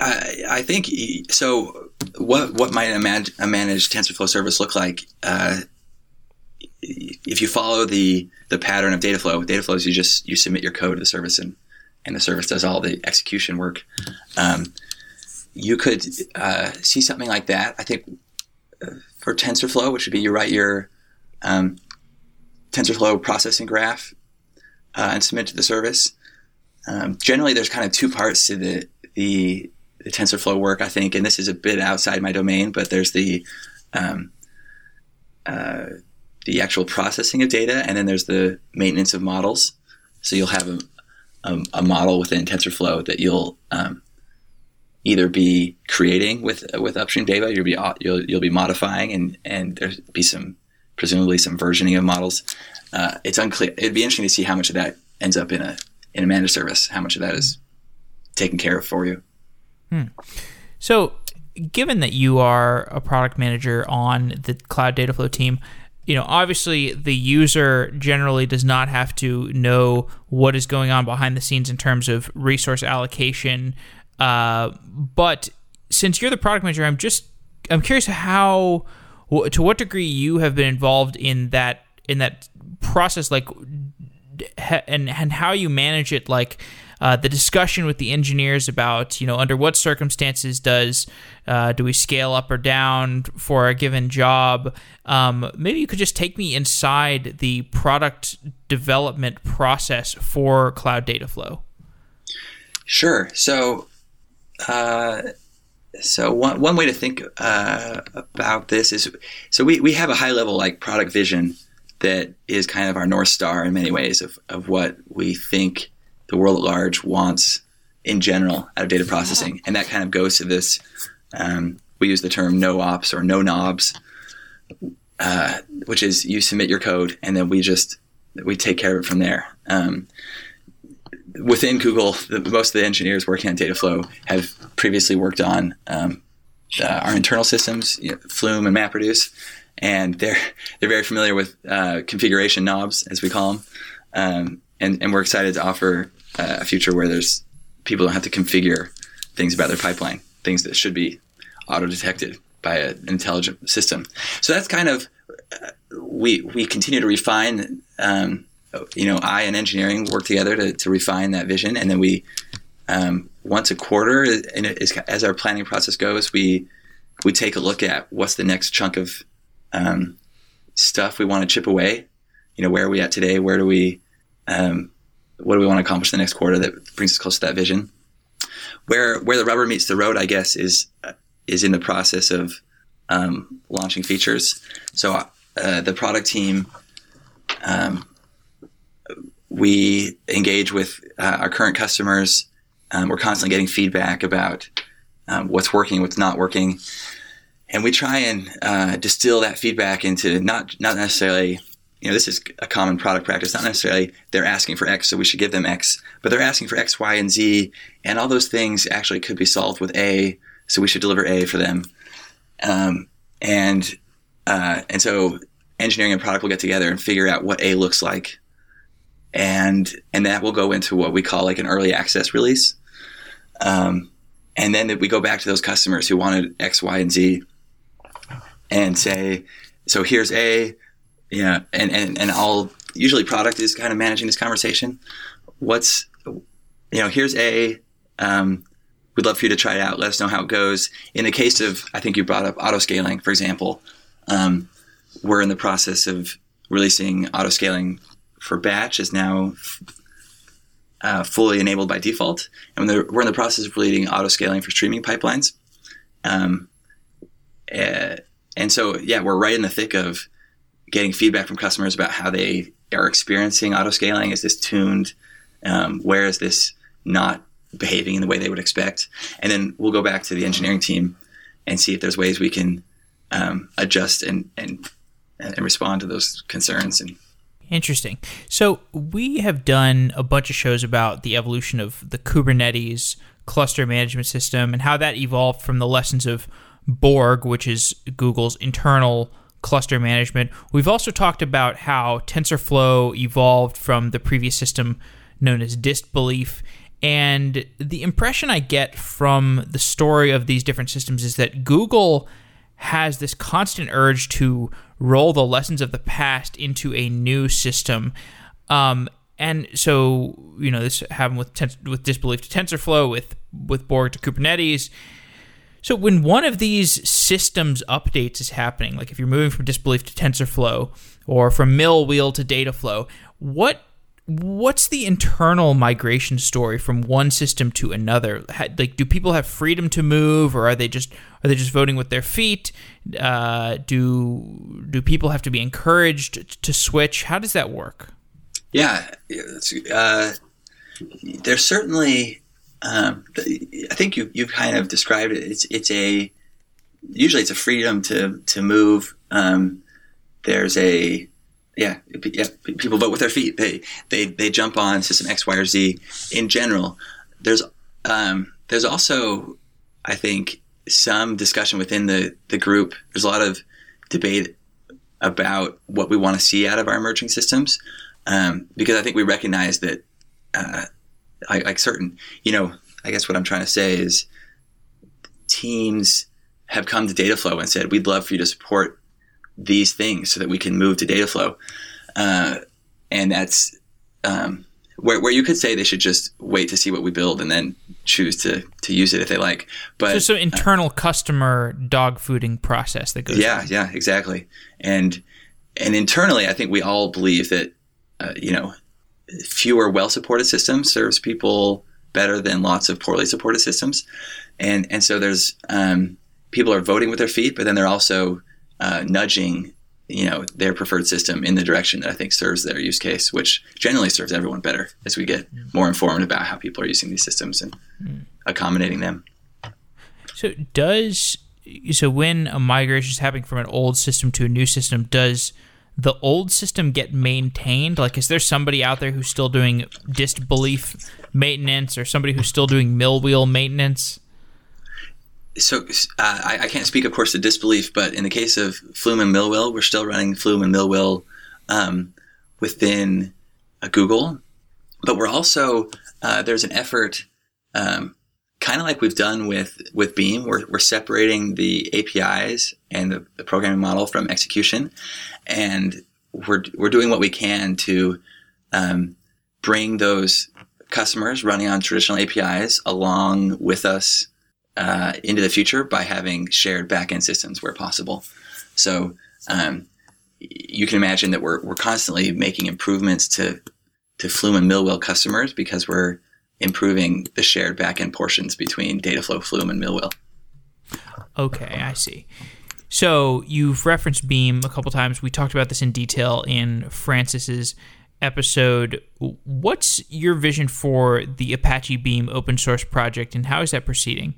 I, I, think so. What what might a, man, a managed TensorFlow service look like? Uh, if you follow the the pattern of Dataflow, Dataflow is you just you submit your code to the service and and the service does all the execution work. Um, you could uh, see something like that. I think uh, for TensorFlow, which would be you write your um, TensorFlow processing graph uh, and submit to the service. Um, generally, there's kind of two parts to the the the TensorFlow work, I think, and this is a bit outside my domain, but there's the um, uh, the actual processing of data, and then there's the maintenance of models. So you'll have a, a, a model within TensorFlow that you'll um, either be creating with with upstream data, you'll be you'll, you'll be modifying, and and there'll be some presumably some versioning of models. Uh, it's unclear. It'd be interesting to see how much of that ends up in a in a managed service. How much of that is taken care of for you. Hmm. So, given that you are a product manager on the Cloud Dataflow team, you know, obviously the user generally does not have to know what is going on behind the scenes in terms of resource allocation. Uh, but since you're the product manager, I'm just I'm curious how to what degree you have been involved in that in that process, like and and how you manage it, like uh, the discussion with the engineers about you know under what circumstances does uh, do we scale up or down for a given job. Um, maybe you could just take me inside the product development process for Cloud Dataflow. Sure. So. Uh, so one, one way to think uh, about this is so we, we have a high level like product vision that is kind of our north star in many ways of, of what we think the world at large wants in general out of data processing. And that kind of goes to this um, we use the term no ops or no knobs, uh, which is you submit your code and then we just we take care of it from there. Um, within Google, the, most of the engineers working on Dataflow have previously worked on um, uh, our internal systems, you know, Flume and MapReduce, and they're they're very familiar with uh, configuration knobs, as we call them, um, and and we're excited to offer uh, a future where there's people don't have to configure things about their pipeline, things that should be auto detected by an intelligent system. So that's kind of uh, we we continue to refine. Um, you know, I and engineering work together to, to refine that vision, and then we um, once a quarter, as our planning process goes, we we take a look at what's the next chunk of um, stuff we want to chip away. You know, where are we at today? Where do we um, what do we want to accomplish the next quarter that brings us close to that vision? Where where the rubber meets the road, I guess, is is in the process of um, launching features. So uh, the product team, um, we engage with uh, our current customers. Um, we're constantly getting feedback about um, what's working, what's not working, and we try and uh, distill that feedback into not not necessarily you know this is a common product practice not necessarily they're asking for x so we should give them x but they're asking for x y and z and all those things actually could be solved with a so we should deliver a for them. Um, and uh, and so engineering and product will get together and figure out what a looks like and and that will go into what we call like an early access release um, and then we go back to those customers who wanted x y and z and say, so here's A, yeah, and, and, and I'll usually product is kind of managing this conversation. What's, you know, here's A, um, we'd love for you to try it out. Let us know how it goes. In the case of, I think you brought up auto scaling, for example, um, we're in the process of releasing auto scaling for batch is now uh, fully enabled by default. And we're in the process of releasing auto scaling for streaming pipelines. Um, uh, and so, yeah, we're right in the thick of getting feedback from customers about how they are experiencing auto scaling. Is this tuned? Um, where is this not behaving in the way they would expect? And then we'll go back to the engineering team and see if there's ways we can um, adjust and, and and respond to those concerns and Interesting. So we have done a bunch of shows about the evolution of the Kubernetes cluster management system and how that evolved from the lessons of Borg, which is Google's internal cluster management. We've also talked about how TensorFlow evolved from the previous system known as Distbelief. And the impression I get from the story of these different systems is that Google has this constant urge to roll the lessons of the past into a new system. Um, and so, you know, this happened with with DistBelief to TensorFlow, with with Borg to Kubernetes, so when one of these systems updates is happening, like if you're moving from DistBelief to TensorFlow or from MillWheel to Dataflow, what what's the internal migration story from one system to another? Like, do people have freedom to move, or are they just are they just voting with their feet? Uh, do do people have to be encouraged to switch? How does that work? Yeah, uh, there's certainly um, I think you you kind of described it. It's it's a usually it's a freedom to to move. Um, there's a yeah, yeah, people vote with their feet. They they they jump on system X, Y, or Z. In general, there's um, there's also I think some discussion within the the group. There's a lot of debate about what we want to see out of our emerging systems um, because I think we recognize that uh, like, like certain, you know, I guess what I'm trying to say is teams have come to Dataflow and said, we'd love for you to support these things so that we can move to Dataflow. Uh, and that's um, where, where you could say they should just wait to see what we build and then choose to, to use it if they like. But so, so internal uh, customer dog fooding process that goes. Yeah, on. yeah, exactly. And and internally, I think we all believe that uh, you know fewer well supported systems serves people better than lots of poorly supported systems. And, and so there's, um, people are voting with their feet, but then they're also uh, nudging, you know, their preferred system in the direction that I think serves their use case, which generally serves everyone better as we get more informed about how people are using these systems and accommodating them. So does so when a migration is happening from an old system to a new system, does the old system get maintained? Like, is there somebody out there who's still doing Distbelief maintenance or somebody who's still doing Millwheel maintenance? So uh, I, I, can't speak, of course, to DistBelief, but in the case of Flume and Millwheel, we're still running Flume and Millwheel um, within uh, Google. But we're also, uh, there's an effort um, kind of like we've done with with Beam, we're, we're separating the APIs and the, the, programming model from execution, and we're we're doing what we can to um, bring those customers running on traditional APIs along with us uh, into the future by having shared backend systems where possible. So um, you can imagine that we're we're constantly making improvements to to Flume and Millwheel customers because we're improving the shared backend portions between Dataflow, Flume, and Millwheel. Okay, I see. So you've referenced Beam a couple times. We talked about this in detail in Frances's episode. What's your vision for the Apache Beam open source project, and how is that proceeding?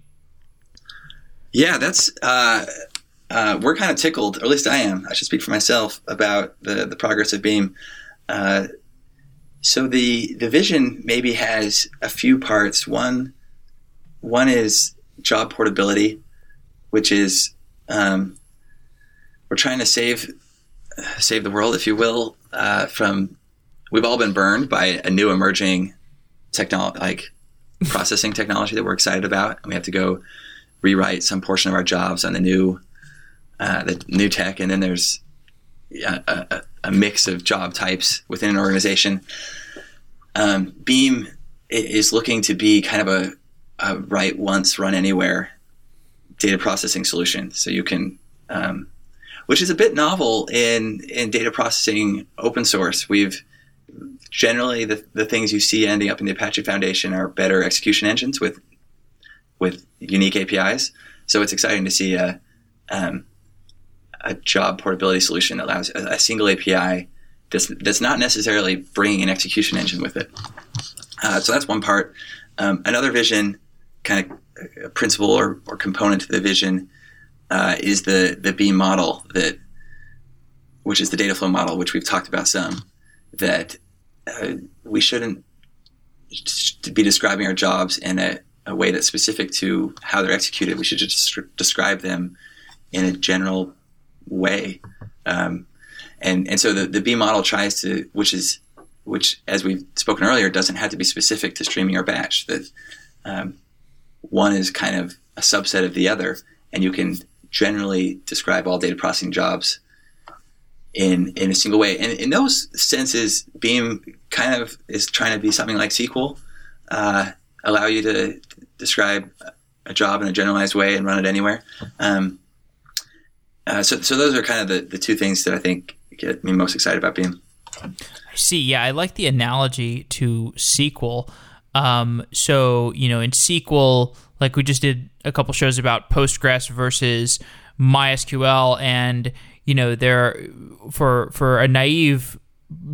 Yeah, that's uh, uh, we're kind of tickled, or at least I am. I should speak for myself about the the progress of Beam. Uh, so the the vision maybe has a few parts. One one is job portability, which is um, we're trying to save save the world, if you will, uh, from we've all been burned by a new emerging technology, like processing technology that we're excited about, and we have to go rewrite some portion of our jobs on the new uh, the new tech, and then there's a, a, a, mix of job types within an organization. Um, Beam is looking to be kind of a, a, write once, run anywhere data processing solution. So you can, um, which is a bit novel in in data processing open source. We've generally the, the things you see ending up in the Apache Foundation are better execution engines with with unique APIs. So it's exciting to see a um, a job portability solution that allows a, a, single API that's, that's not necessarily bringing an execution engine with it. Uh, so that's one part. Um, another vision, kind of a principle or, or component to the vision, uh, is the the Beam model that, which is the data flow model, which we've talked about some. That uh, we shouldn't be describing our jobs in a, a, way that's specific to how they're executed. We should just describe them in a general way. Um, and and so the, the Beam model tries to, which is which as we've spoken earlier, doesn't have to be specific to streaming or batch. That um, one is kind of a subset of the other, and you can generally describe all data processing jobs in in a single way. And in those senses, Beam kind of is trying to be something like SQL, uh, allow you to describe a job in a generalized way and run it anywhere. Um, uh, so, so those are kind of the, the two things that I think get me most excited about Beam. I see. Yeah, I like the analogy to SQL. Um, so, you know, in SQL, like we just did a couple shows about Postgres versus MySQL, and you know, there for for a naive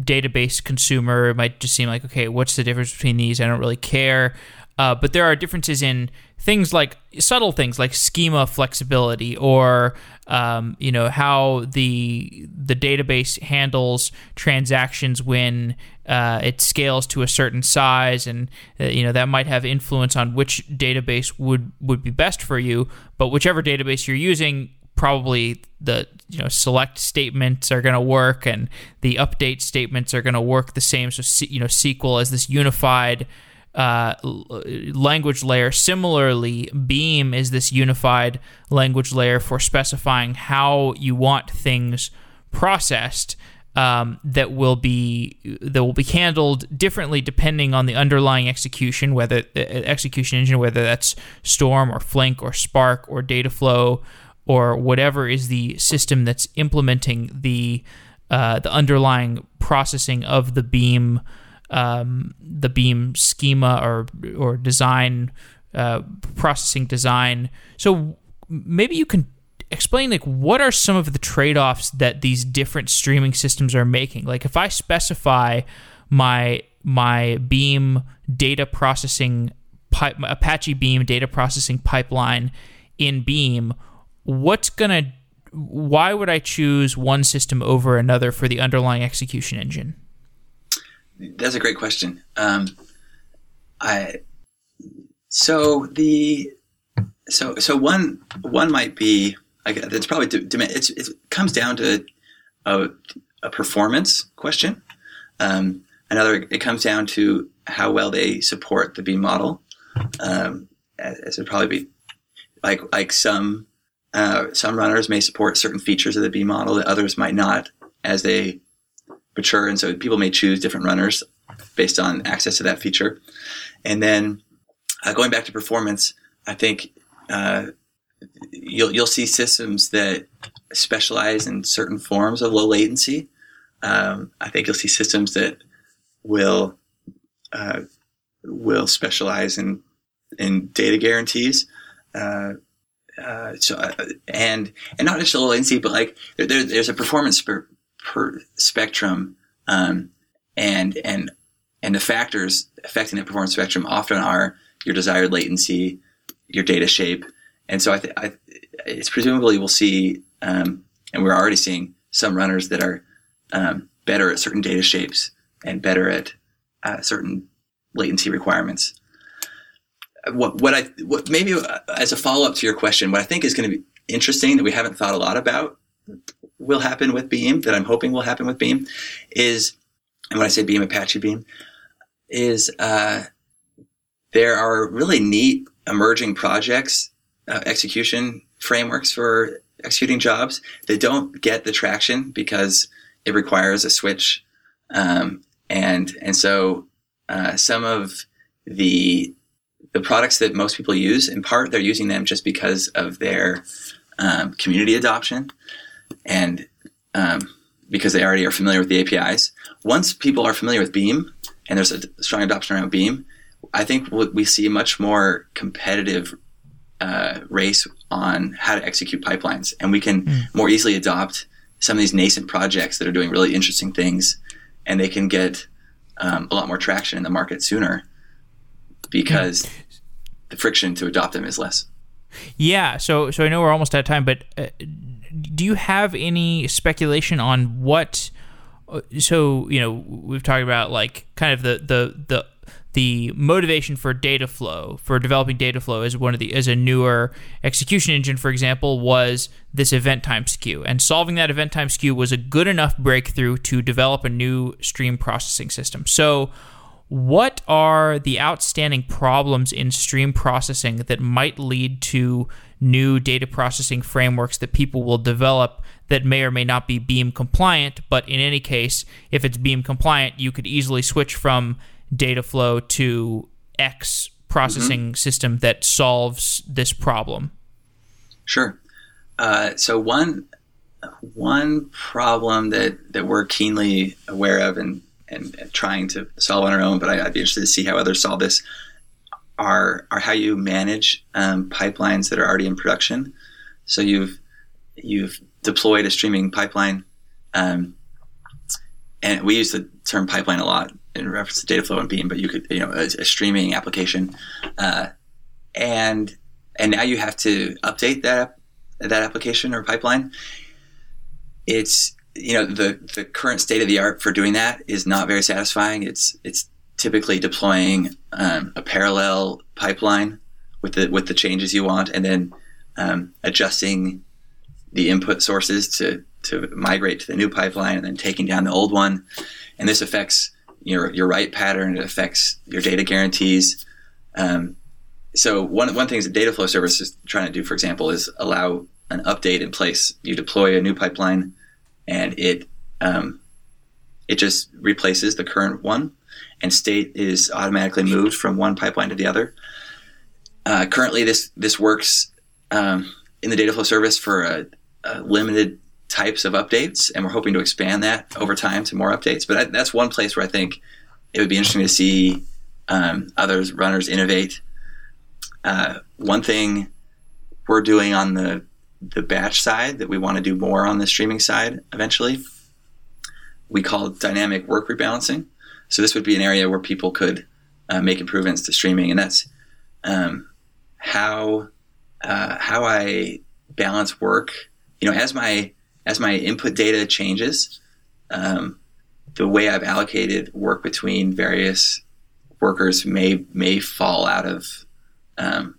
database consumer, it might just seem like, okay, what's the difference between these? I don't really care. Uh, but there are differences in things like subtle things like schema flexibility or um, you know how the the database handles transactions when uh, it scales to a certain size and uh, you know that might have influence on which database would would be best for you. But whichever database you're using probably the you know select statements are going to work and the update statements are going to work the same. So you know SQL as this unified uh, language layer. Similarly, Beam is this unified language layer for specifying how you want things processed. Um, that will be that will be handled differently depending on the underlying execution, whether uh, execution engine, whether that's Storm or Flink or Spark or Dataflow or whatever is the system that's implementing the uh, the underlying processing of the Beam um, the Beam schema or or design uh, processing design. So maybe you can explain like what are some of the trade-offs that these different streaming systems are making. Like if I specify my my Beam data processing pipe, Apache Beam data processing pipeline in Beam, what's gonna why would I choose one system over another for the underlying execution engine? That's a great question. Um, I so the so so one one might be like it's probably it's it comes down to a, a performance question. Um, another it comes down to how well they support the Beam model. Um, as it probably be like like some uh, some runners may support certain features of the Beam model that others might not as they mature, and so people may choose different runners based on access to that feature. And then uh, going back to performance, I think uh, you'll you'll see systems that specialize in certain forms of low latency. Um, I think you'll see systems that will uh, will specialize in in data guarantees. Uh, uh, so uh, and and not just low latency, but like there, there, there's a performance per, per spectrum, um, and and and the factors affecting the performance spectrum often are your desired latency, your data shape, and so I, th- I it's presumably we'll see, um, and we're already seeing some runners that are um, better at certain data shapes and better at uh, certain latency requirements. What, what I what maybe uh, as a follow up to your question, what I think is going to be interesting that we haven't thought a lot about will happen with Beam that I'm hoping will happen with Beam is, and when I say Beam, Apache Beam, is uh, there are really neat emerging projects, uh, execution frameworks for executing jobs that don't get the traction because it requires a switch, um, and and so uh, some of the the products that most people use, in part, they're using them just because of their um, community adoption and um, because they already are familiar with the APIs. Once people are familiar with Beam and there's a strong adoption around Beam, I think we see a much more competitive uh, race on how to execute pipelines, and we can mm. more easily adopt some of these nascent projects that are doing really interesting things, and they can get um, a lot more traction in the market sooner because mm. the friction to adopt them is less. Yeah, so so I know we're almost out of time, but uh, do you have any speculation on what? Uh, so you know we've talked about like kind of the the the the motivation for data flow for developing Dataflow as one of the as a newer execution engine for example was this event time skew and solving that event time skew was a good enough breakthrough to develop a new stream processing system so what are the outstanding problems in stream processing that might lead to new data processing frameworks that people will develop that may or may not be beam compliant but in any case if it's beam compliant you could easily switch from Dataflow to X processing mm-hmm. system that solves this problem? Sure. Uh, so one one problem that, that we're keenly aware of and, and, trying to solve on our own, but I, would be interested to see how others solve this, are are how you manage um, pipelines that are already in production. So you've you've deployed a streaming pipeline, um, and we use the term pipeline a lot in reference to Dataflow and Beam, but you could, you know, a, a streaming application, uh, and and now you have to update that that application or pipeline. It's you know the the current state of the art for doing that is not very satisfying. It's it's typically deploying um, a parallel pipeline with the with the changes you want, and then um, adjusting the input sources to to migrate to the new pipeline, and then taking down the old one. And this affects your your write pattern. It affects your data guarantees. Um, so one one thing that Dataflow service is trying to do, for example, is allow an update in place. You deploy a new pipeline, and it um, it just replaces the current one, and state is automatically moved from one pipeline to the other. Uh, currently, this this works um, in the Dataflow service for limited types of updates, and we're hoping to expand that over time to more updates. But that's one place where I think it would be interesting to see um, others runners innovate. Uh, one thing we're doing on the the batch side that we want to do more on the streaming side eventually, we call it dynamic work rebalancing. So this would be an area where people could uh, make improvements to streaming, and that's um, how uh, how I balance work. You know, as my as my input data changes, um, the way I've allocated work between various workers may may fall out of um,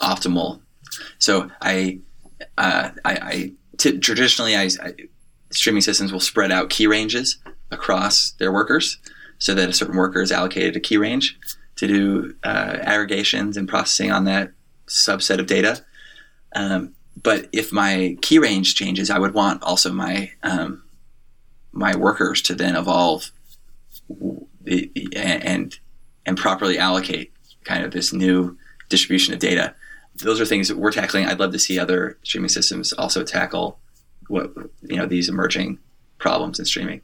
optimal. So I, uh, I, I t- traditionally I, I, streaming systems will spread out key ranges across their workers, so that a certain worker is allocated a key range to do uh, aggregations and processing on that subset of data. Um, but if my key range changes, I would want also my um, my workers to then evolve and and properly allocate kind of this new distribution of data. Those are things that we're tackling. I'd love to see other streaming systems also tackle what you know these emerging problems in streaming.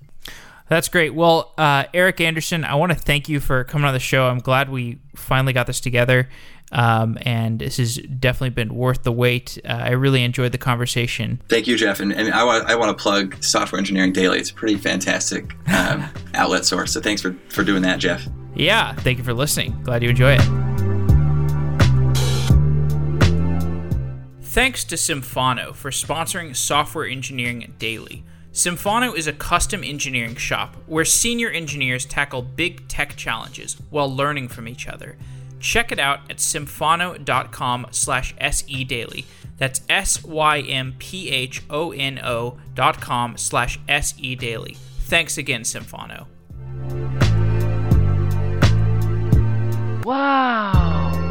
That's great. Well, uh, Eric Anderson, I want to thank you for coming on the show. I'm glad we finally got this together. Um, and this has definitely been worth the wait. Uh, I really enjoyed the conversation. Thank you, Jeff. And, and I, want, I want to plug Software Engineering Daily. It's a pretty fantastic um, outlet source. So thanks for, for doing that, Jeff. Yeah, thank you for listening. Glad you enjoy it. Thanks to Symphono for sponsoring Software Engineering Daily. Symphono is a custom engineering shop where senior engineers tackle big tech challenges while learning from each other. Check it out at symphono.com slash sedaily. That's S-Y-M-P-H-O-N-O dot com slash sedaily. Thanks again, Symphono. Wow.